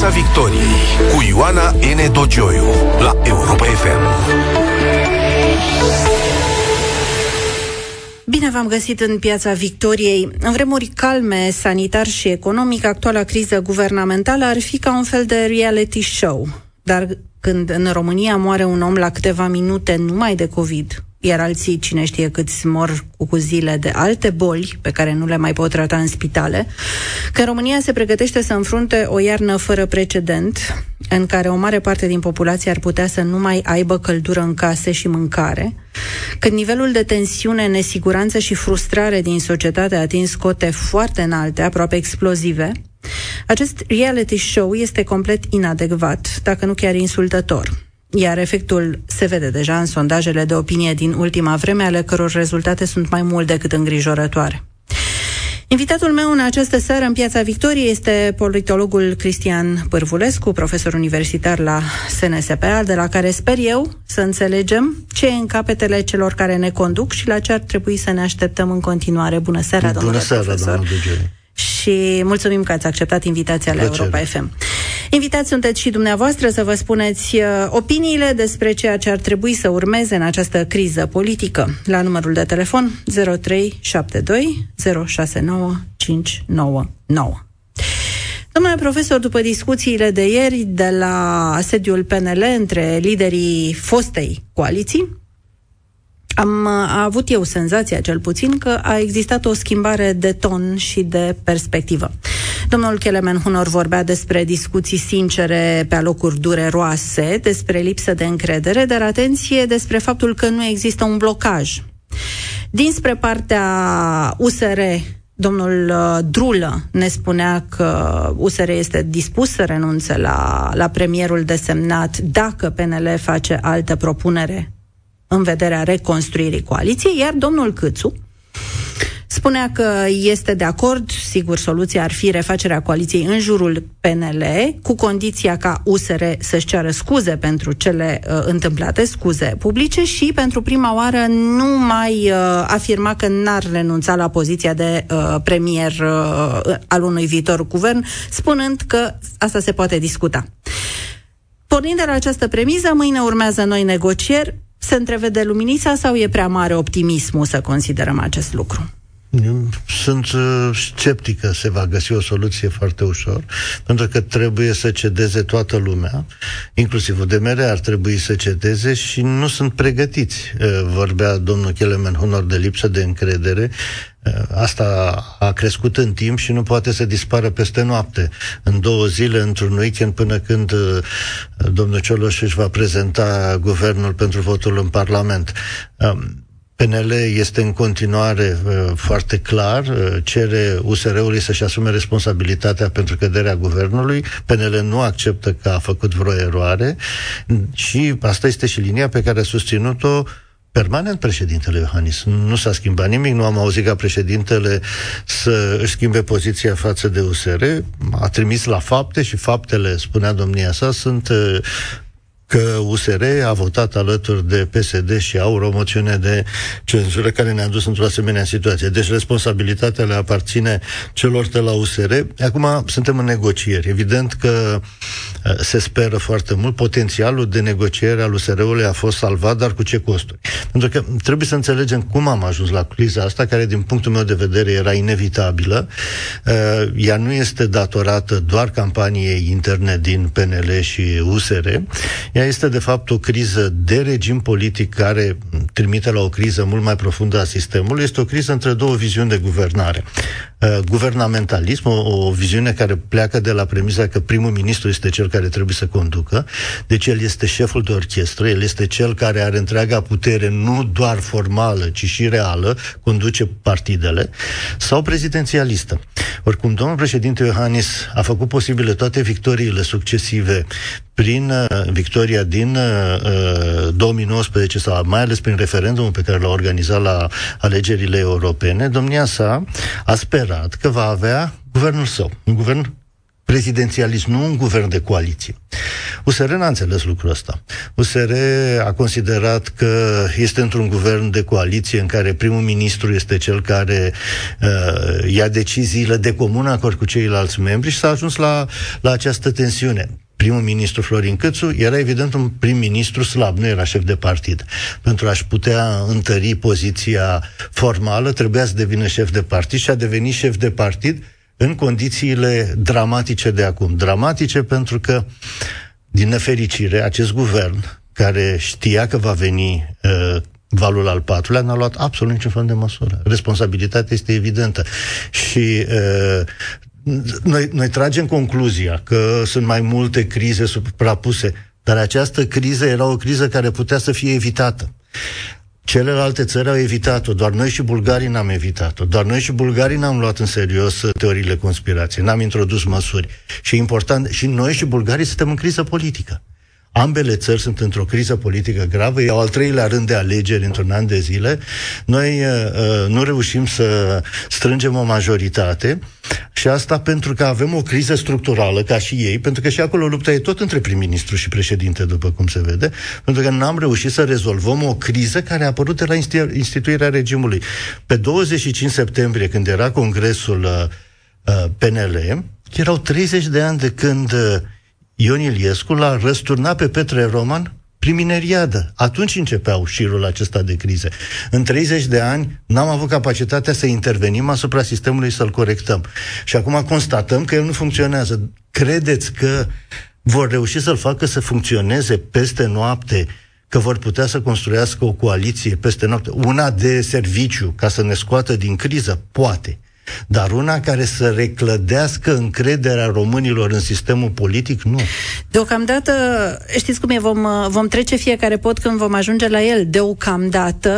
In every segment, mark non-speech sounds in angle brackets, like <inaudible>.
Piața Victoriei cu Ioana N. Dogioiu la Europa FM. Bine v-am găsit în piața Victoriei. În vremuri calme, sanitar și economic, actuala criză guvernamentală ar fi ca un fel de reality show. Dar când în România moare un om la câteva minute numai de COVID, iar alții, cine știe câți mor cu zile de alte boli pe care nu le mai pot trata în spitale, că România se pregătește să înfrunte o iarnă fără precedent, în care o mare parte din populație ar putea să nu mai aibă căldură în case și mâncare, când nivelul de tensiune, nesiguranță și frustrare din societate a atins cote foarte înalte, aproape explozive, acest reality show este complet inadecvat, dacă nu chiar insultător iar efectul se vede deja în sondajele de opinie din ultima vreme, ale căror rezultate sunt mai mult decât îngrijorătoare. Invitatul meu în această seară în Piața Victoriei este politologul Cristian Pârvulescu, profesor universitar la SNSP, de la care sper eu să înțelegem ce e în capetele celor care ne conduc și la ce ar trebui să ne așteptăm în continuare. Bună seara, domnule Bună seara, profesor. domnul Și mulțumim că ați acceptat invitația la Europa FM. Invitați sunteți și dumneavoastră să vă spuneți uh, opiniile despre ceea ce ar trebui să urmeze în această criză politică. La numărul de telefon 0372 069 599. Domnule profesor, după discuțiile de ieri de la sediul PNL între liderii fostei coaliții, am a avut eu senzația, cel puțin, că a existat o schimbare de ton și de perspectivă. Domnul Kelemen Hunor vorbea despre discuții sincere pe alocuri dureroase, despre lipsă de încredere, dar atenție despre faptul că nu există un blocaj. Dinspre partea USR, Domnul uh, Drulă ne spunea că USR este dispus să renunțe la, la premierul desemnat dacă PNL face altă propunere în vederea reconstruirii coaliției, iar domnul Câțu spunea că este de acord, sigur, soluția ar fi refacerea coaliției în jurul PNL, cu condiția ca USR să-și ceară scuze pentru cele uh, întâmplate, scuze publice și pentru prima oară nu mai uh, afirma că n-ar renunța la poziția de uh, premier uh, al unui viitor guvern, spunând că asta se poate discuta. Pornind de la această premiză, mâine urmează noi negocieri, se întrevede luminița sau e prea mare optimismul să considerăm acest lucru? Sunt uh, sceptic că se va găsi o soluție foarte ușor, pentru că trebuie să cedeze toată lumea, inclusiv UDMR ar trebui să cedeze și nu sunt pregătiți. Uh, vorbea domnul Kelemen Honor de lipsă de încredere. Uh, asta a crescut în timp și nu poate să dispară peste noapte, în două zile, într-un weekend, până când domnul Cioloș își va prezenta guvernul pentru votul în Parlament. Um, PNL este în continuare uh, foarte clar, uh, cere USR-ului să-și asume responsabilitatea pentru căderea guvernului. PNL nu acceptă că a făcut vreo eroare și asta este și linia pe care a susținut-o permanent președintele Iohannis. Nu s-a schimbat nimic, nu am auzit ca președintele să își schimbe poziția față de USR. A trimis la fapte și faptele, spunea domnia sa, sunt uh, că USR a votat alături de PSD și au o moțiune de cenzură care ne-a dus într-o asemenea situație. Deci responsabilitatea le aparține celor de la USR. Acum suntem în negocieri. Evident că uh, se speră foarte mult. Potențialul de negociere al USR-ului a fost salvat, dar cu ce costuri? Pentru că trebuie să înțelegem cum am ajuns la criza asta, care din punctul meu de vedere era inevitabilă. Uh, ea nu este datorată doar campaniei interne din PNL și USR. Ea este, de fapt, o criză de regim politic care trimite la o criză mult mai profundă a sistemului. Este o criză între două viziuni de guvernare. Uh, guvernamentalism, o, o viziune care pleacă de la premisa că primul ministru este cel care trebuie să conducă, deci el este șeful de orchestră, el este cel care are întreaga putere, nu doar formală, ci și reală, conduce partidele, sau prezidențialistă. Oricum, domnul președinte Iohannis a făcut posibile toate victoriile succesive prin uh, victoria din uh, 2019 uh, sau mai ales prin referendumul pe care l-a organizat la alegerile europene, domnia sa a sperat că va avea guvernul său, un guvern prezidențialist, nu un guvern de coaliție. USR n-a înțeles lucrul ăsta. USR a considerat că este într-un guvern de coaliție în care primul ministru este cel care uh, ia deciziile de comun acord cu ceilalți membri și s-a ajuns la, la această tensiune primul ministru Florin Cățu era evident un prim-ministru slab, nu era șef de partid. Pentru a-și putea întări poziția formală, trebuia să devină șef de partid și a devenit șef de partid în condițiile dramatice de acum. Dramatice pentru că, din nefericire, acest guvern, care știa că va veni uh, valul al patrulea, n-a luat absolut niciun fel de măsură. Responsabilitatea este evidentă. Și uh, noi, noi tragem concluzia că sunt mai multe crize suprapuse, dar această criză era o criză care putea să fie evitată. Celelalte țări au evitat-o, doar noi și bulgarii n-am evitat-o. Doar noi și bulgarii n-am luat în serios teoriile conspirației, n-am introdus măsuri. Și important, și noi și bulgarii suntem în criză politică. Ambele țări sunt într-o criză politică gravă, iau al treilea rând de alegeri într-un an de zile. Noi uh, uh, nu reușim să strângem o majoritate și asta pentru că avem o criză structurală, ca și ei, pentru că și acolo lupta e tot între prim-ministru și președinte, după cum se vede, pentru că n-am reușit să rezolvăm o criză care a apărut de la instituirea regimului. Pe 25 septembrie, când era congresul uh, uh PNL, erau 30 de ani de când uh, Ion Iliescu l-a răsturnat pe Petre Roman prin mineriadă. Atunci începeau șirul acesta de crize. În 30 de ani n-am avut capacitatea să intervenim asupra sistemului să-l corectăm. Și acum constatăm că el nu funcționează. Credeți că vor reuși să-l facă să funcționeze peste noapte, că vor putea să construiască o coaliție peste noapte, una de serviciu ca să ne scoată din criză? Poate dar una care să reclădească încrederea românilor în sistemul politic, nu. Deocamdată, știți cum e, vom, vom trece fiecare pot când vom ajunge la el. Deocamdată,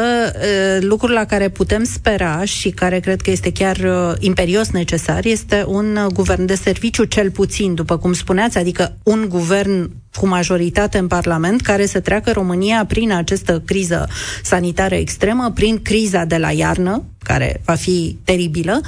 lucrul la care putem spera și care cred că este chiar imperios necesar este un guvern de serviciu, cel puțin, după cum spuneați, adică un guvern cu majoritate în Parlament care să treacă România prin această criză sanitară extremă, prin criza de la iarnă, care va fi teribilă,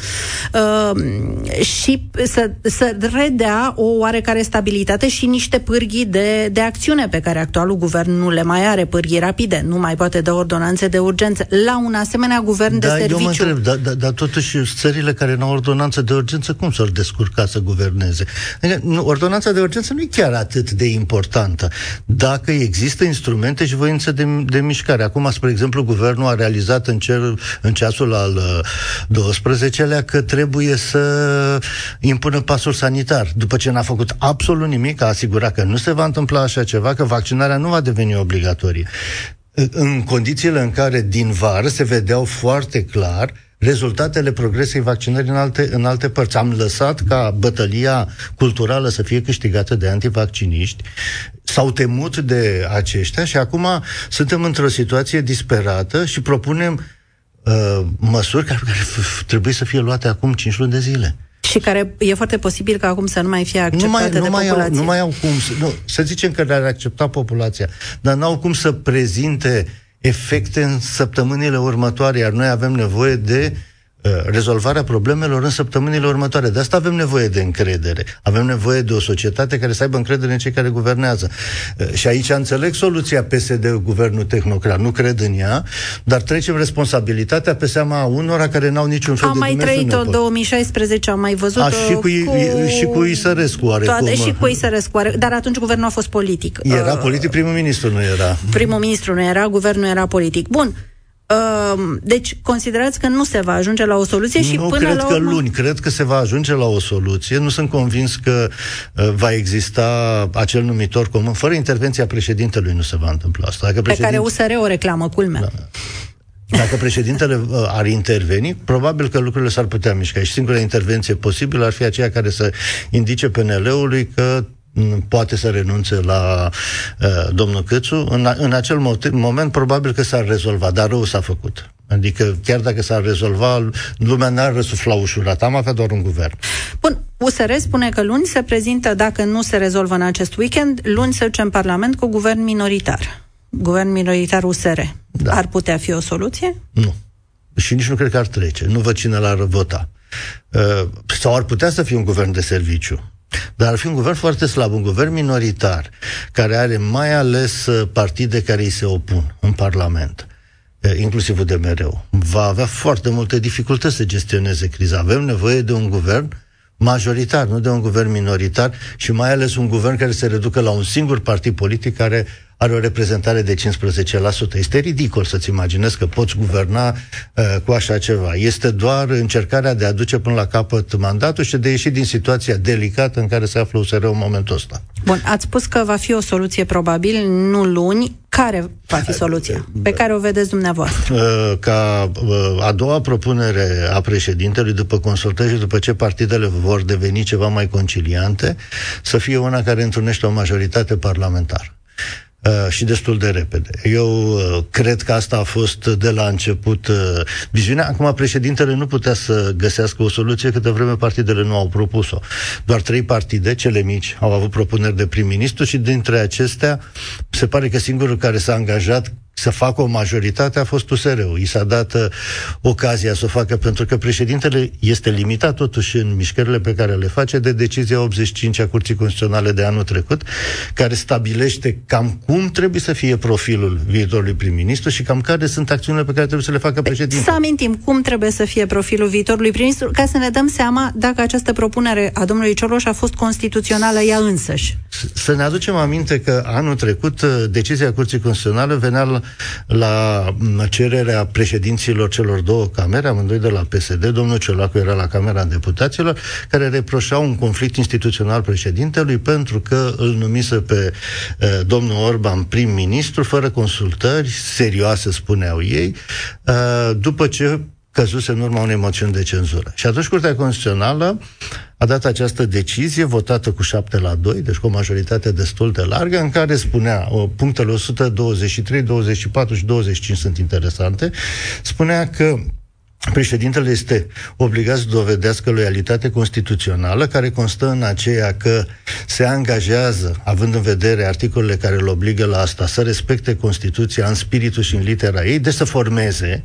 uh, și să, să redea o oarecare stabilitate și niște pârghii de, de acțiune pe care actualul guvern nu le mai are, pârghii rapide, nu mai poate da ordonanțe de urgență. La un asemenea guvern da, de serviciu... Eu mă întreb, dar da, da, totuși țările care nu au ordonanță de urgență, cum s-ar descurca să guverneze? Adică, nu, ordonanța de urgență nu e chiar atât de importantă. Dacă există instrumente și voință de, de mișcare. Acum, spre exemplu, guvernul a realizat în, cer, în ceasul la al 12-lea uh, că trebuie să impună pasul sanitar. După ce n-a făcut absolut nimic, a asigurat că nu se va întâmpla așa ceva, că vaccinarea nu va deveni obligatorie. În condițiile în care din vară se vedeau foarte clar rezultatele progresei vaccinării în alte, în alte părți. Am lăsat ca bătălia culturală să fie câștigată de antivacciniști, s-au temut de aceștia și acum suntem într-o situație disperată și propunem uh, măsuri care, care trebuie să fie luate acum 5 luni de zile. Și care e foarte posibil ca acum să nu mai fie acceptate nu mai, de nu mai populație. Au, nu mai au cum să, nu, să zicem că le-ar accepta populația, dar n-au cum să prezinte efecte în săptămânile următoare, iar noi avem nevoie de uh, Uh, rezolvarea problemelor în săptămânile următoare. De asta avem nevoie de încredere. Avem nevoie de o societate care să aibă încredere în cei care guvernează. Uh, și aici înțeleg soluția PSD, guvernul tehnocrat. Nu cred în ea, dar trecem responsabilitatea pe seama unora care n-au niciun fel am de mai trăit-o în 2016, am mai văzut-o și cu, cu, și cu Isărescu are toate, Și cu Isărescu are, dar atunci guvernul a fost politic. Era uh, politic, primul ministru nu era. Primul ministru nu era, guvernul era politic. Bun, Ehm, deci, considerați că nu se va ajunge la o soluție și nu până cred la că urmă... luni, cred că se va ajunge la o soluție. Nu sunt convins că uh, va exista acel numitor comun. Fără intervenția președintelui nu se va întâmpla asta. Dacă președinte... Pe care USR o reclamă, culmea. Da. Dacă președintele uh, ar interveni, probabil că lucrurile s-ar putea mișca. Și singura intervenție posibilă ar fi aceea care să indice PNL-ului că poate să renunțe la uh, domnul Câțu. În, în acel moment probabil că s-ar rezolva, dar rău s-a făcut. Adică chiar dacă s-ar rezolva, lumea n-ar răsufla ușurat. Am avea doar un guvern. Bun, USR spune că luni se prezintă, dacă nu se rezolvă în acest weekend, luni se duce în Parlament cu guvern minoritar. Guvern minoritar USR. Da. Ar putea fi o soluție? Nu. Și nici nu cred că ar trece. Nu văd cine l-ar vota. Uh, sau ar putea să fie un guvern de serviciu Dar ar fi un guvern foarte slab, un guvern minoritar, care are mai ales uh, partide care îi se opun în Parlament uh, inclusiv de mereu, va avea foarte multe dificultăți să gestioneze criza. Avem nevoie de un guvern majoritar, nu de un guvern minoritar și mai ales un guvern care se reducă la un singur partid politic care are o reprezentare de 15%. Este ridicol să-ți imaginezi că poți guverna uh, cu așa ceva. Este doar încercarea de a duce până la capăt mandatul și de a ieși din situația delicată în care se află USR în momentul ăsta. Bun, ați spus că va fi o soluție probabil, nu luni. Care va fi soluția pe care o vedeți dumneavoastră? Uh, ca uh, a doua propunere a președintelui, după consultări și după ce partidele vor deveni ceva mai conciliante, să fie una care întrunește o majoritate parlamentară. Uh, și destul de repede. Eu uh, cred că asta a fost de la început uh, viziunea. Acum președintele nu putea să găsească o soluție câte vreme partidele nu au propus-o. Doar trei partide, cele mici, au avut propuneri de prim-ministru și dintre acestea se pare că singurul care s-a angajat să facă o majoritate a fost USR-ul. I s-a dat uh, ocazia să o facă pentru că președintele este limitat totuși în mișcările pe care le face de decizia 85 a Curții Constituționale de anul trecut, care stabilește cam cum trebuie să fie profilul viitorului prim-ministru și cam care sunt acțiunile pe care trebuie să le facă președintele. Să amintim cum trebuie să fie profilul viitorului prim-ministru, ca să ne dăm seama dacă această propunere a domnului Cioloș a fost constituțională ea însăși. Să ne aducem aminte că anul trecut uh, decizia Curții Constituționale venea la la cererea președinților celor două camere, amândoi de la PSD, domnul Ciolacu era la Camera Deputaților, care reproșau un conflict instituțional președintelui pentru că îl numise pe uh, domnul Orban prim-ministru fără consultări serioase, spuneau ei, uh, după ce căzuse în urma unei moțiuni de cenzură. Și atunci Curtea Constituțională a dat această decizie votată cu 7 la 2, deci cu o majoritate destul de largă, în care spunea, punctele 123, 24 și 25 sunt interesante, spunea că Președintele este obligat să dovedească loialitate constituțională, care constă în aceea că se angajează, având în vedere articolele care îl obligă la asta, să respecte Constituția în spiritul și în litera ei, de să formeze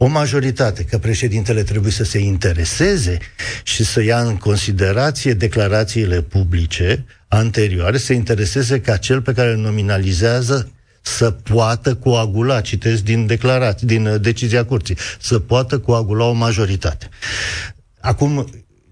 o majoritate, că președintele trebuie să se intereseze și să ia în considerație declarațiile publice anterioare, să intereseze ca cel pe care îl nominalizează să poată coagula, citesc din declarație, din uh, decizia curții, să poată coagula o majoritate. Acum,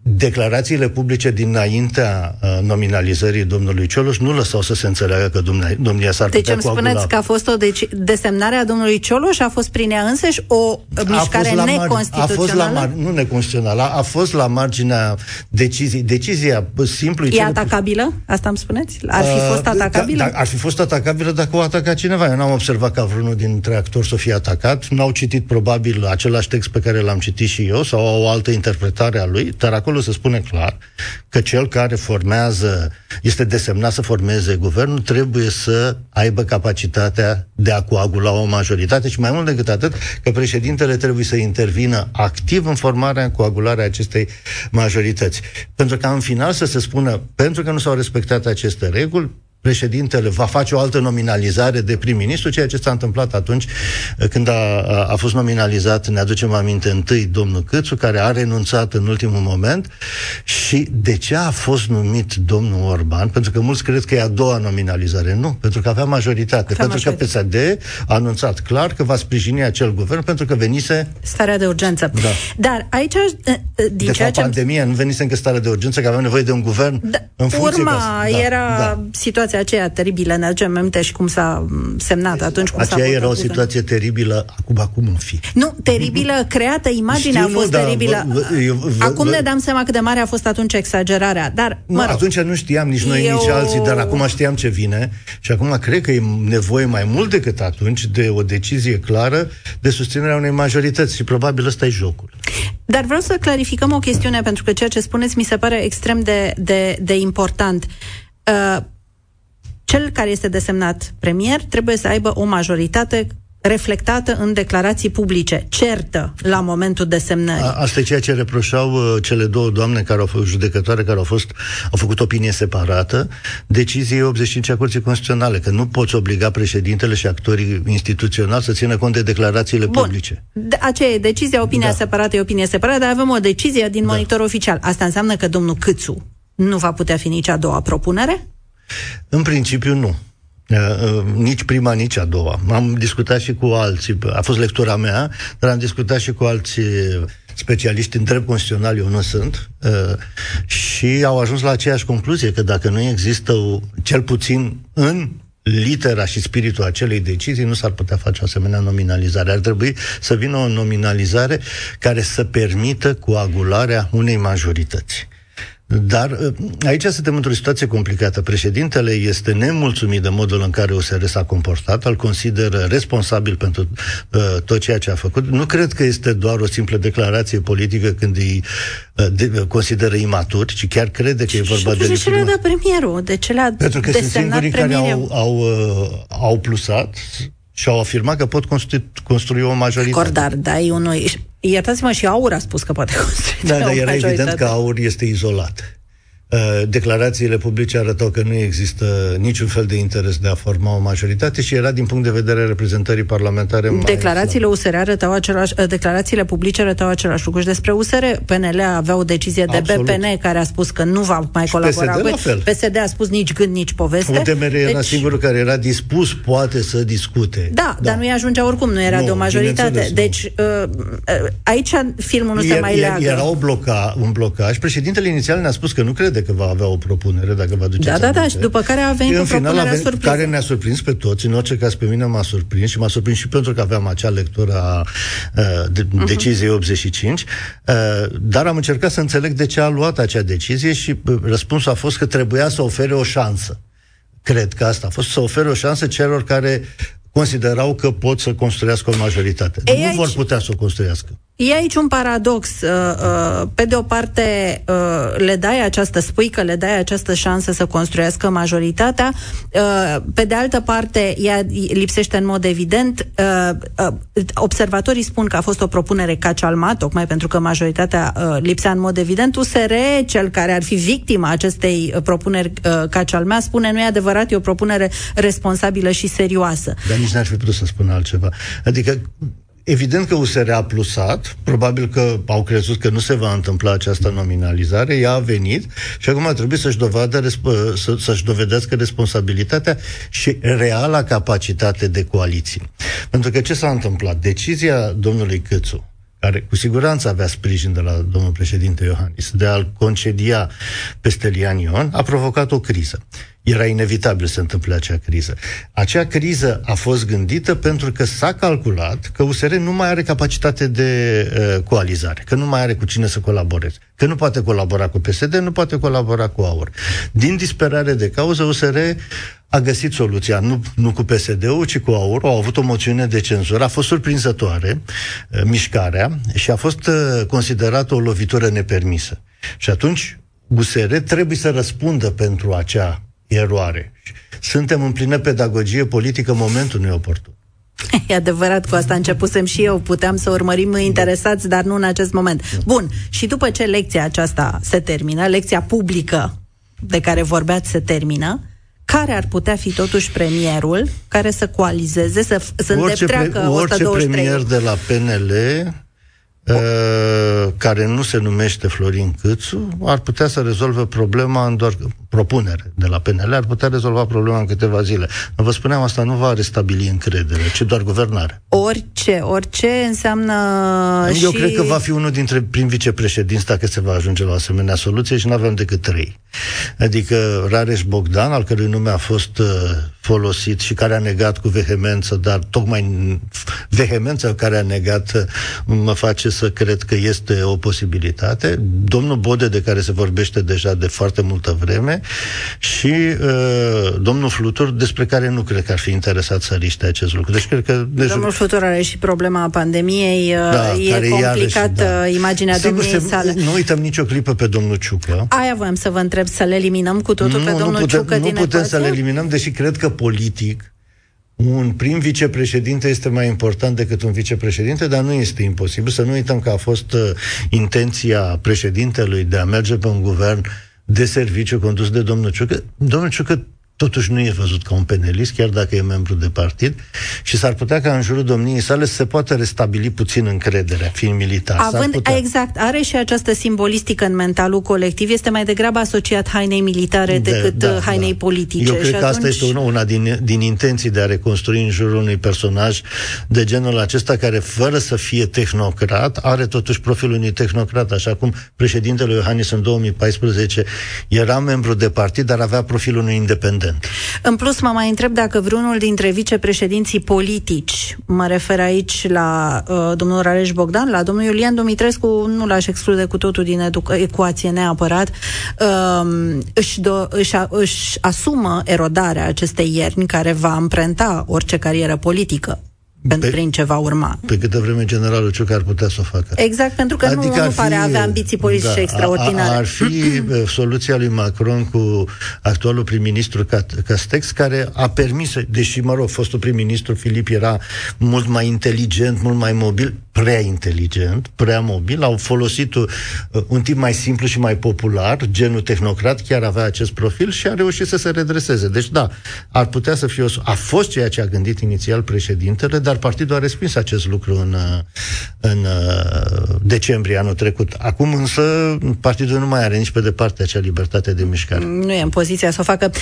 declarațiile publice dinaintea uh, nominalizării domnului Cioloș nu lăsau să se înțeleagă că domnia, domnia s-ar deci putea îmi spuneți coagula. că a fost o deci, desemnare a domnului Cioloș, a fost prin ea însăși o mișcare a neconstituțională? A fost la mar- nu neconstituțională, a, a fost la marginea deciziei. Decizia simplu... E atacabilă? Asta îmi spuneți? Ar fi fost Uh, atacabilă? Da, da, ar fi fost atacabilă dacă o ataca cineva. Eu n-am observat ca vreunul dintre actori să fie atacat. N-au citit probabil același text pe care l-am citit și eu sau o altă interpretare a lui, dar acolo se spune clar că cel care formează, este desemnat să formeze guvernul, trebuie să aibă capacitatea de a coagula o majoritate și mai mult decât atât, că președintele trebuie să intervină activ în formarea, în coagularea acestei majorități. Pentru că în final să se spună, pentru că nu s-au respectat aceste reguli, președintele va face o altă nominalizare de prim-ministru, ceea ce s-a întâmplat atunci când a, a, a fost nominalizat, ne aducem aminte, întâi domnul Câțu, care a renunțat în ultimul moment și de ce a fost numit domnul Orban? Pentru că mulți cred că e a doua nominalizare. Nu, pentru că avea majoritate. Avea pentru majoritate. că PSD a anunțat clar că va sprijini acel guvern pentru că venise Starea de urgență. Da. Dar aici, eh, din de ceea fapt, ce... pandemia, nu venise încă stare de urgență, că aveam nevoie de un guvern Da, în funcție urma ca- da, era da. situația aceea teribilă, ne aducem aminte și cum s-a m, semnat atunci cum s-a Aceea votat era o guvernul. situație teribilă, acum, acum în fi. Nu, teribilă, creată, imaginea Știu, a fost nu, dar teribilă. vă- vă- eu- vă- Acum vă- ne dăm seama cât de mare a fost atunci exagerarea, dar, Nu, mă rog, atunci nu știam nici noi, Eu- nici alții, dar acum știam ce vine și acum cred că e nevoie mai mult decât atunci de o decizie clară de susținerea unei majorități și probabil ăsta e jocul. Dar vreau să clarificăm o chestiune, pentru că ceea ce spuneți mi se pare extrem de, de, de important. Uh, cel care este desemnat premier trebuie să aibă o majoritate reflectată în declarații publice, certă la momentul desemnării. A, asta e ceea ce reproșau uh, cele două doamne care au fost judecătoare, care au, fost, au făcut opinie separată, deciziei 85 a Curții Constituționale, că nu poți obliga președintele și actorii instituționali să țină cont de declarațiile Bun. publice. De- aceea e decizia, opinia Da. separată e opinie separată, dar avem o decizie din Da. monitor oficial. Asta înseamnă că domnul Câțu nu va putea fi nici a doua propunere? În principiu nu. Uh, uh, nici prima, nici a doua. Am discutat și cu alții, a fost lectura mea, dar am discutat și cu alții specialiști în drept constituțional, eu nu sunt, uh, și au ajuns la aceeași concluzie, că dacă nu există, cel puțin în litera și spiritul acelei decizii, nu s-ar putea face o asemenea nominalizare. Ar trebui să vină o nominalizare care să permită coagularea unei majorități. Dar uh, aici suntem într-o situație complicată. Președintele este nemulțumit de modul în care USR s-a comportat, îl consideră responsabil pentru uh, tot ceea ce a făcut. Nu cred că este doar o simplă declarație politică când îi uh, de, consideră imatur, ci chiar crede că e vorba și de... De ce le-a dat premierul? De ce le-a Pentru că sunt singurii care au, au, uh, au plusat și au afirmat că pot construi, construi o majoritate. Acord, dar dai unui... Iertați-mă, și Aur a spus că poate <laughs> construi Da, dar era evident că Aur este izolat. Uh, declarațiile publice arătau că nu există niciun fel de interes de a forma o majoritate și era din punct de vedere reprezentării parlamentare mai Declarațiile USR arătau același, uh, declarațiile publice arătau același lucru și despre USR. PNL avea o decizie de Absolut. BPN care a spus că nu va mai colabora PSD, cu fel. PSD a spus nici gând, nici poveste. UDMR deci... era singurul care era dispus, poate, să discute. Da, da. dar nu-i ajungea oricum, nu era nu, de o majoritate. Deci, uh, aici filmul nu e, se mai e, leagă. Era o bloca, un blocaj. Președintele inițial ne-a spus că nu crede că va avea o propunere, dacă vă aduceți Da, da, da, și după care a venit în final, a venit, care ne-a surprins pe toți, în orice caz pe mine m-a surprins și m-a surprins și pentru că aveam acea lectură a uh, de, uh-huh. deciziei 85, uh, dar am încercat să înțeleg de ce a luat acea decizie și uh, răspunsul a fost că trebuia să ofere o șansă. Cred că asta a fost să ofere o șansă celor care considerau că pot să construiască o majoritate. Ei, nu aici... vor putea să o construiască. E aici un paradox. Uh, uh, pe de o parte, uh, le dai această, spui că le dai această șansă să construiască majoritatea, pe de altă parte, ea lipsește în mod evident. Observatorii spun că a fost o propunere cacialma, tocmai pentru că majoritatea lipsea în mod evident. USR, cel care ar fi victima acestei propuneri cacialmea, spune nu e adevărat, e o propunere responsabilă și serioasă. Dar nici n-ar fi putut să spună altceva. Adică Evident că USR a plusat, probabil că au crezut că nu se va întâmpla această nominalizare, ea a venit și acum trebuie să-și, dovadă, să, să-și dovedească responsabilitatea și reala capacitate de coaliție. Pentru că ce s-a întâmplat? Decizia domnului Câțu, care cu siguranță avea sprijin de la domnul președinte Iohannis, de a-l concedia pe Stelian Ion, a provocat o criză era inevitabil să întâmple acea criză. Acea criză a fost gândită pentru că s-a calculat că USR nu mai are capacitate de uh, coalizare, că nu mai are cu cine să colaboreze, că nu poate colabora cu PSD, nu poate colabora cu AUR. Din disperare de cauză, USR a găsit soluția, nu, nu cu PSD-ul, ci cu AUR, au avut o moțiune de cenzură, a fost surprinzătoare uh, mișcarea și a fost uh, considerată o lovitură nepermisă. Și atunci USR trebuie să răspundă pentru acea eroare. Suntem în plină pedagogie politică, momentul nu e oportun. E adevărat, cu asta începusem și eu. Puteam să urmărim interesați, dar nu în acest moment. Bun, și după ce lecția aceasta se termină, lecția publică de care vorbeați se termină, care ar putea fi totuși premierul care să coalizeze, să, să orice îndeptreacă pre, orice 123? premier de la PNL Uh, care nu se numește Florin Câțu, ar putea să rezolve problema în doar propunere de la PNL, ar putea rezolva problema în câteva zile. Vă spuneam, asta nu va restabili încredere, ci doar guvernare. Orice, orice înseamnă Eu și... cred că va fi unul dintre prim vicepreședinți dacă se va ajunge la o asemenea soluție și nu avem decât trei. Adică Rareș Bogdan, al cărui nume a fost uh, folosit și care a negat cu vehemență, dar tocmai vehemența care a negat uh, mă face să cred că este o posibilitate. Domnul Bode, de care se vorbește deja de foarte multă vreme, și uh, domnul Flutur, despre care nu cred că ar fi interesat să riște acest lucru. Deci cred că... Deci... Domnul Flutur are și problema pandemiei, uh, da, e complicat da. imaginea Sigur, domniei se, sale. Nu uităm nicio clipă pe domnul Ciucă. Aia voiam să vă întreb, să le eliminăm cu totul nu, pe domnul nu putem, Ciucă nu din putem ecuație? să le eliminăm, deși cred că politic un prim vicepreședinte este mai important decât un vicepreședinte, dar nu este imposibil. Să nu uităm că a fost uh, intenția președintelui de a merge pe un guvern de serviciu condus de domnul Ciucă. Domnul Ciucă totuși nu e văzut ca un penelist, chiar dacă e membru de partid, și s-ar putea ca în jurul domniei sale să se poată restabili puțin încrederea, fiind militar. Având, exact, are și această simbolistică în mentalul colectiv, este mai degrabă asociat hainei militare de, decât da, hainei da. politice. Eu cred și că atunci... asta este una, una din, din intenții de a reconstrui în jurul unui personaj de genul acesta, care fără să fie tehnocrat, are totuși profilul unui tehnocrat, așa cum președintele Iohannis în 2014 era membru de partid, dar avea profilul unui independent independent. În plus, mă mai întreb dacă vreunul dintre vicepreședinții politici, mă refer aici la uh, domnul Rareș Bogdan, la domnul Iulian Dumitrescu, nu l-aș exclude cu totul din edu- ecuație neapărat, uh, își, do- își, a- își asumă erodarea acestei ierni care va amprenta orice carieră politică pe, prin ce va urma. Pe câtă vreme generalul Ciuc ar putea să o facă. Exact, pentru că adică nu, nu pare a avea ambiții politice da, extraordinare. Ar fi <clears throat> soluția lui Macron cu actualul prim-ministru Castex, care a permis, deși, mă rog, fostul prim-ministru Filip era mult mai inteligent, mult mai mobil, prea inteligent, prea mobil, au folosit uh, un tip mai simplu și mai popular, genul tehnocrat, chiar avea acest profil și a reușit să se redreseze. Deci da, ar putea să fie o... A fost ceea ce a gândit inițial președintele, dar partidul a respins acest lucru în, uh, în uh, decembrie anul trecut. Acum însă partidul nu mai are nici pe departe acea libertate de mișcare. Nu e în poziția să o facă. 0372069599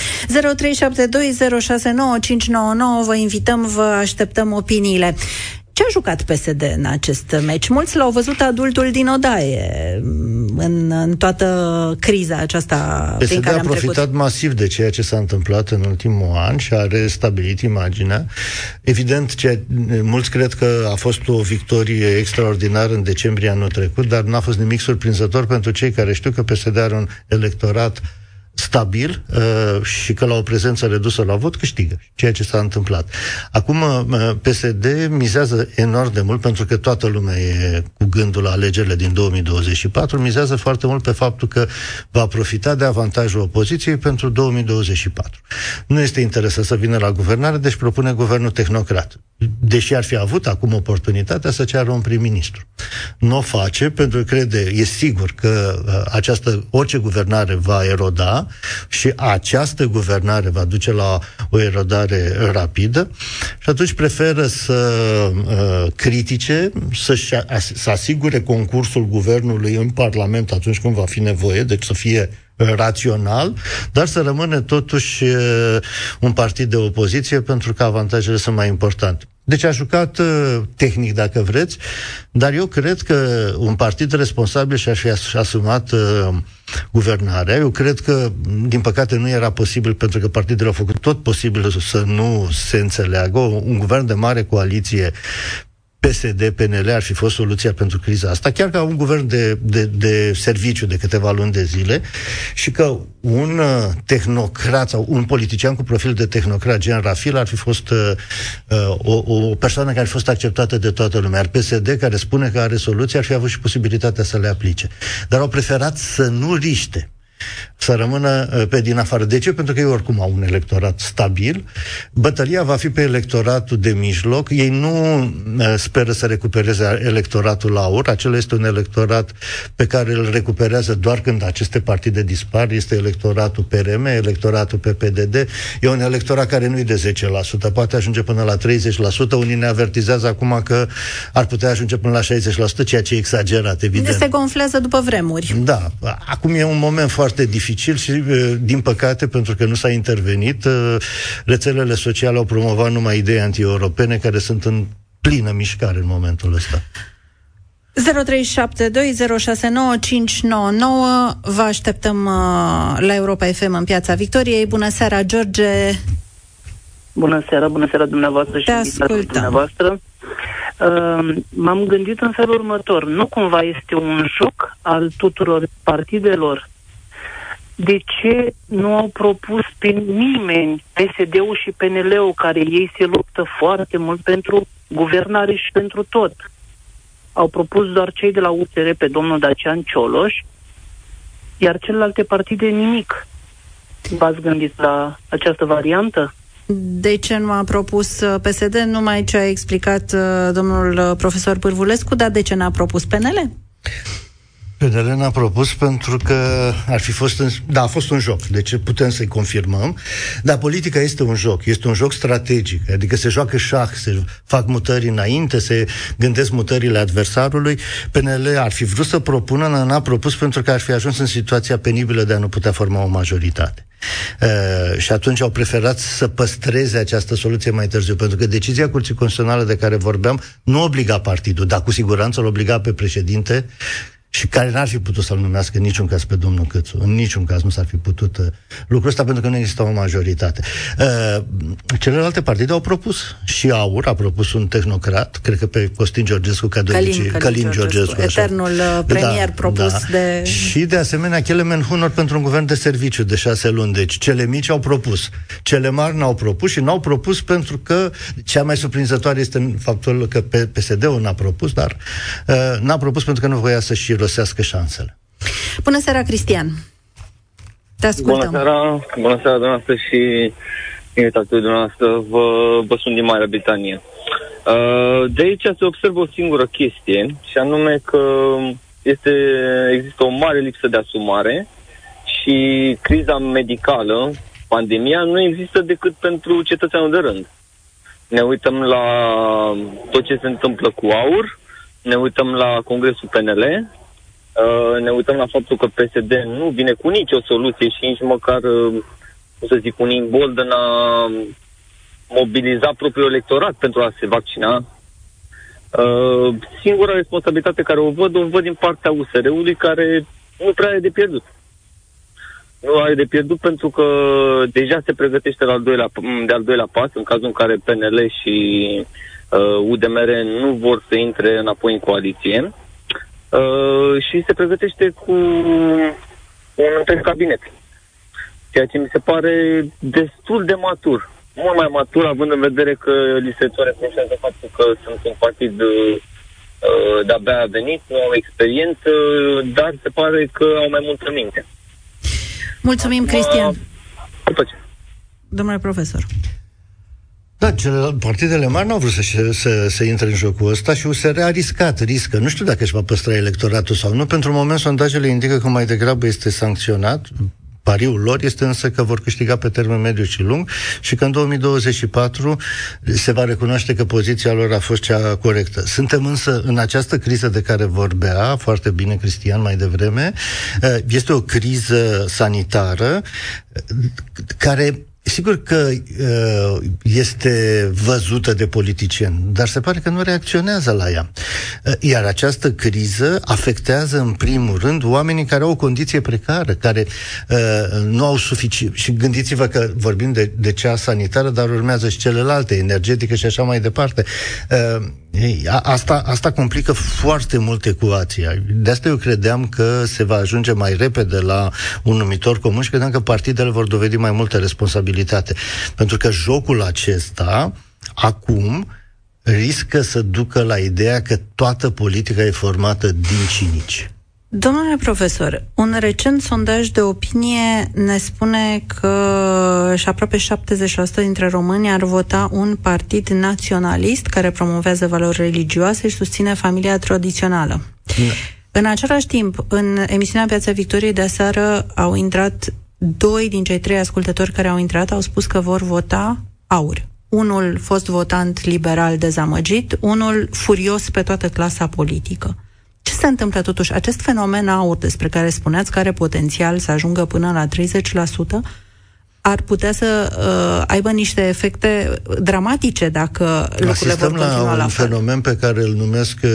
vă invităm, vă așteptăm opiniile. Ce a jucat PSD în acest meci? Mulți l-au văzut adultul din odaie în, în toată criza aceasta PSD prin care a profitat trecut. masiv de ceea ce s-a întâmplat în ultimul an și a restabilit imaginea. Evident, ce, mulți cred că a fost o victorie extraordinară în decembrie anul trecut, dar n-a fost nimic surprinzător pentru cei care știu că PSD are un electorat stabil uh, și că la o prezență redusă la vot câștigă, ceea ce s-a întâmplat. Acum uh, PSD mizează enorm de mult, pentru că toată lumea e cu gândul la alegerile din 2024, mizează foarte mult pe faptul că va profita de avantajul opoziției pentru 2024. Nu este interesat să vină la guvernare, deci propune guvernul tehnocrat. Deși ar fi avut acum oportunitatea să ceară un prim-ministru. Nu o face pentru că crede, e sigur că uh, această, orice guvernare va eroda, și această guvernare va duce la o erodare rapidă și atunci preferă să uh, critique, să, să asigure concursul guvernului în Parlament atunci când va fi nevoie, deci să fie rațional, dar să rămână totuși uh, un partid de opoziție pentru că avantajele sunt mai importante. Deci a jucat uh, tehnic, dacă vreți, dar eu cred că un partid responsabil și-a fi asumat uh, guvernarea. Eu cred că, din păcate, nu era posibil pentru că partidele au făcut tot posibil să nu se înțeleagă. Un guvern de mare coaliție PSD, PNL ar fi fost soluția pentru criza asta, chiar ca un guvern de, de, de serviciu de câteva luni de zile și că un uh, tehnocrat sau un politician cu profil de tehnocrat, gen Rafil, ar fi fost uh, uh, o, o persoană care ar fi fost acceptată de toată lumea. Ar PSD, care spune că are soluții, ar fi avut și posibilitatea să le aplice. Dar au preferat să nu riște să rămână uh, pe din afară. De ce? Pentru că ei oricum au un electorat stabil. Bătălia va fi pe electoratul de mijloc. Ei nu uh, speră să recupereze electoratul aur. Acela este un electorat pe care îl recuperează doar când aceste partide dispar. Este electoratul PRM, electoratul PPDD. E un electorat care nu e de 10%, poate ajunge până la 30%. Unii ne avertizează acum că ar putea ajunge până la 60%, ceea ce e exagerat, evident. Se gonflează după vremuri. Da. Acum e un moment foarte dificil dificil și, uh, din păcate, pentru că nu s-a intervenit, uh, rețelele sociale au promovat numai idei anti-europene care sunt în plină mișcare în momentul ăsta. 0372069599 Vă așteptăm uh, la Europa FM în Piața Victoriei. Bună seara, George! Bună seara, bună seara dumneavoastră și dumneavoastră. Uh, m-am gândit în felul următor. Nu cumva este un joc al tuturor partidelor de ce nu au propus pe nimeni PSD-ul și PNL-ul, care ei se luptă foarte mult pentru guvernare și pentru tot. Au propus doar cei de la USR pe domnul Dacian Cioloș, iar celelalte partide nimic. V-ați gândit la această variantă? De ce nu a propus uh, PSD? Numai ce a explicat uh, domnul uh, profesor Pârvulescu, dar de ce n-a propus PNL? PNL n-a propus pentru că ar fi fost, în, da, a fost un joc, deci putem să-i confirmăm, dar politica este un joc, este un joc strategic, adică se joacă șah, se fac mutări înainte, se gândesc mutările adversarului. PNL ar fi vrut să propună, dar n-a propus pentru că ar fi ajuns în situația penibilă de a nu putea forma o majoritate. Uh, și atunci au preferat să păstreze această soluție mai târziu, pentru că decizia Curții Constituționale de care vorbeam nu obliga partidul, dar cu siguranță îl obliga pe președinte și care n-ar fi putut să-l numească în niciun caz pe domnul Câțu. În niciun caz nu s-ar fi putut uh, lucrul ăsta pentru că nu există o majoritate. Uh, celelalte partide au propus și AUR a propus un tehnocrat, cred că pe Costin Georgescu, ca de Călin, Călin, Călin Georgescu, Georgescu eternul uh, premier da, propus da. de... Și de asemenea Kelemen Hunor pentru un guvern de serviciu de șase luni. Deci cele mici au propus, cele mari n-au propus și n-au propus pentru că cea mai surprinzătoare este faptul că PSD-ul n-a propus, dar uh, n-a propus pentru că nu voia să-și irosească șansele. Bună seara, Cristian! Te ascultăm. Bună seara, bună seara dumneavoastră și invitatul dumneavoastră. Vă, vă sunt din Marea Britanie. Uh, de aici se observă o singură chestie și anume că este, există o mare lipsă de asumare și criza medicală, pandemia, nu există decât pentru cetățeanul de rând. Ne uităm la tot ce se întâmplă cu aur, ne uităm la Congresul PNL, uh, ne uităm la faptul că PSD nu vine cu nicio soluție și nici măcar, uh, cum să zic, un imbold în a mobiliza propriul electorat pentru a se vaccina. Uh, singura responsabilitate care o văd, o văd din partea USR-ului, care nu prea are de pierdut. Nu are de pierdut pentru că deja se pregătește la al doilea, de al doilea pas, în cazul în care PNL și uh, UDMR nu vor să intre înapoi în coaliție uh, și se pregătește cu un întreg cabinet. Ceea ce mi se pare destul de matur. Mult mai matur, având în vedere că li se reproșează faptul că sunt un partid uh, de-abia venit, nu au experiență, dar se pare că au mai multă minte. Mulțumim, Acum, Cristian. Domnule profesor. Da, cele, partidele mari nu au vrut să, să, să intre în jocul ăsta și USR a riscat, riscă. Nu știu dacă își va păstra electoratul sau nu. Pentru moment, sondajele indică că mai degrabă este sancționat. Pariul lor este însă că vor câștiga pe termen mediu și lung și că în 2024 se va recunoaște că poziția lor a fost cea corectă. Suntem însă în această criză de care vorbea foarte bine Cristian mai devreme. Este o criză sanitară care Sigur că uh, este văzută de politicieni, dar se pare că nu reacționează la ea. Uh, iar această criză afectează în primul rând oamenii care au o condiție precară, care uh, nu au suficient. Și gândiți-vă că vorbim de, de cea sanitară, dar urmează și celelalte, energetică și așa mai departe. Ei, asta, asta complică foarte mult ecuația. De asta eu credeam că se va ajunge mai repede la un numitor comun și credeam că partidele vor dovedi mai multă responsabilitate. Pentru că jocul acesta, acum, riscă să ducă la ideea că toată politica e formată din cinici. Domnule profesor, un recent sondaj de opinie ne spune că și aproape 70% dintre români ar vota un partid naționalist care promovează valori religioase și susține familia tradițională. Da. În același timp, în emisiunea Piața Victoriei de aseară au intrat doi din cei trei ascultători care au intrat, au spus că vor vota aur. Unul fost votant liberal dezamăgit, unul furios pe toată clasa politică. Ce se întâmplă totuși? Acest fenomen aur despre care spuneați, care potențial să ajungă până la 30%, ar putea să uh, aibă niște efecte dramatice dacă lucrurile Asistăm vor continua la la un fel. fenomen pe care îl numesc uh,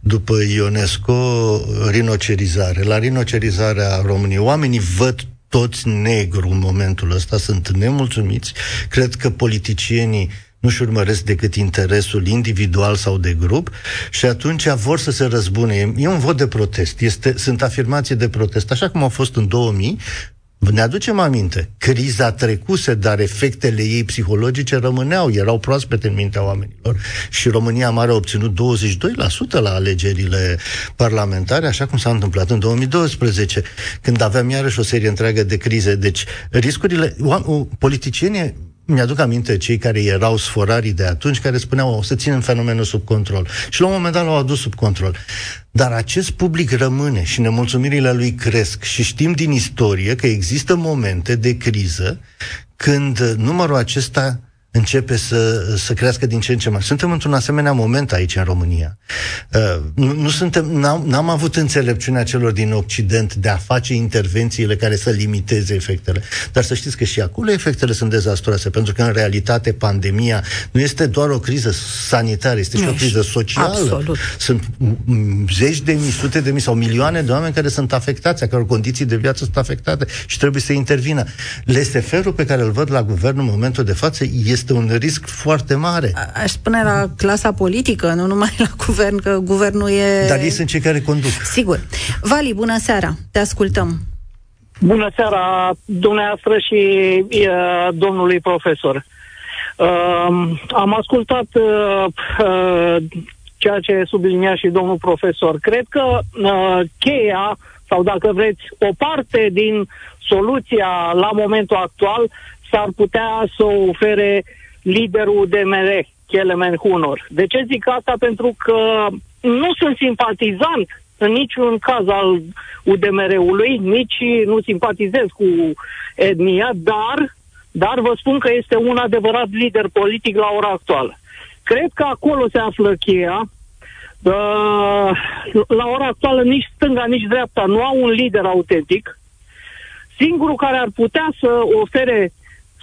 după Ionesco rinocerizare. La rinocerizarea României oamenii văd toți negru în momentul ăsta, sunt nemulțumiți. Cred că politicienii nu-și urmăresc decât interesul individual sau de grup și atunci vor să se răzbune. E un vot de protest, este, sunt afirmații de protest, așa cum au fost în 2000, ne aducem aminte, criza trecuse, dar efectele ei psihologice rămâneau, erau proaspete în mintea oamenilor și România Mare a obținut 22% la alegerile parlamentare, așa cum s-a întâmplat în 2012, când aveam iarăși o serie întreagă de crize. Deci, riscurile, politicienii mi-aduc aminte cei care erau sforarii de atunci, care spuneau o să ținem fenomenul sub control. Și la un moment dat l-au adus sub control. Dar acest public rămâne și nemulțumirile lui cresc și știm din istorie că există momente de criză când numărul acesta începe să, să crească din ce în ce mai. Suntem într-un asemenea moment aici în România. Uh, nu, nu suntem, n-am, n-am avut înțelepciunea celor din Occident de a face intervențiile care să limiteze efectele. Dar să știți că și acolo efectele sunt dezastroase, pentru că în realitate pandemia nu este doar o criză sanitară, este și o criză socială. Absolut. Sunt zeci de mii, sute de mii sau milioane de oameni care sunt afectați, a căror condiții de viață sunt afectate și trebuie să intervină. Leseferul pe care îl văd la guvern în momentul de față este este un risc foarte mare. A, aș spune la clasa politică, nu numai la guvern, că guvernul e... Dar ei sunt cei care conduc. Sigur. Vali, bună seara, te ascultăm. Bună seara, dumneavoastră și uh, domnului profesor. Uh, am ascultat uh, uh, ceea ce sublinia și domnul profesor. Cred că uh, cheia, sau dacă vreți, o parte din soluția la momentul actual s-ar putea să o ofere liderul UDMR, Kelemen Hunor. De ce zic asta? Pentru că nu sunt simpatizant în niciun caz al UDMR-ului, nici nu simpatizez cu etnia, dar, dar vă spun că este un adevărat lider politic la ora actuală. Cred că acolo se află cheia. Uh, la ora actuală nici stânga, nici dreapta nu au un lider autentic. Singurul care ar putea să ofere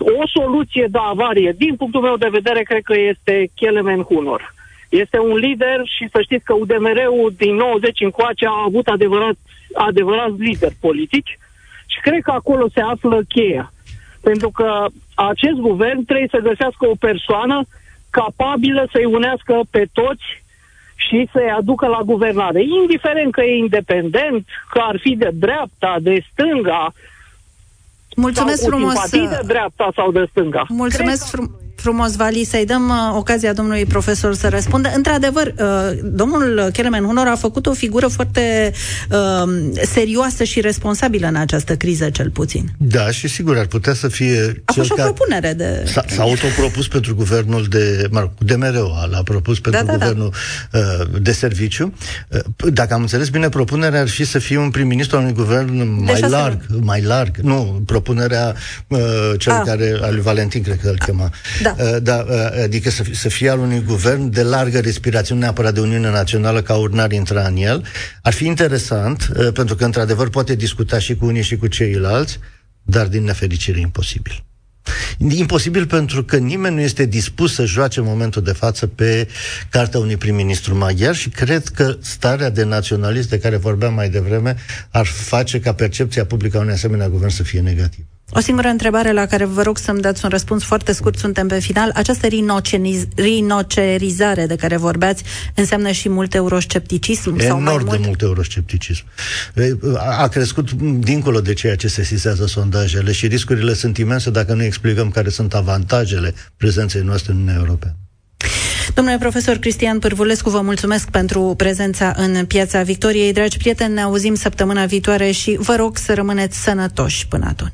o soluție de avarie, din punctul meu de vedere, cred că este Kelemen Hunor. Este un lider și să știți că UDMR-ul din 90 încoace a avut adevărat, adevărat lider politici și cred că acolo se află cheia. Pentru că acest guvern trebuie să găsească o persoană capabilă să-i unească pe toți și să-i aducă la guvernare. Indiferent că e independent, că ar fi de dreapta, de stânga, Mulțumesc sau frumos. de dreapta sau de stânga. Mulțumesc frumos frumos, Vali, să-i dăm uh, ocazia domnului profesor să răspundă. Într-adevăr, uh, domnul Kelemen Hunor a făcut o figură foarte uh, serioasă și responsabilă în această criză, cel puțin. Da, și sigur, ar putea să fie A fost o propunere de... S-a, s-a autopropus pentru guvernul de... Mă rog, DMRO l-a propus pentru da, da, da. guvernul da. Uh, de serviciu. Uh, dacă am înțeles bine, propunerea ar fi să fie un prim-ministru al unui guvern mai larg, mai larg. Nu, propunerea uh, cel ah. care, al lui Valentin, cred că îl chema. Da. Da. da, uh, adică să, să fie al unui guvern de largă respirație, nu neapărat de Uniune Națională ca urnar intra în el. Ar fi interesant, uh, pentru că într-adevăr poate discuta și cu unii și cu ceilalți, dar din nefericire imposibil. Imposibil pentru că nimeni nu este dispus să joace în momentul de față pe cartea unui prim-ministru maghiar și cred că starea de naționalist de care vorbeam mai devreme ar face ca percepția publică a unui asemenea guvern să fie negativă. O singură întrebare la care vă rog să-mi dați un răspuns foarte scurt, suntem pe final. Această rinocerizare de care vorbeați înseamnă și mult euroscepticism? Enorm sau mai mult? de mult euroscepticism. A crescut dincolo de ceea ce se sizează sondajele și riscurile sunt imense dacă nu explicăm care sunt avantajele prezenței noastre în Uniunea Europeană. Domnule profesor Cristian Pârvulescu, vă mulțumesc pentru prezența în Piața Victoriei. Dragi prieteni, ne auzim săptămâna viitoare și vă rog să rămâneți sănătoși până atunci.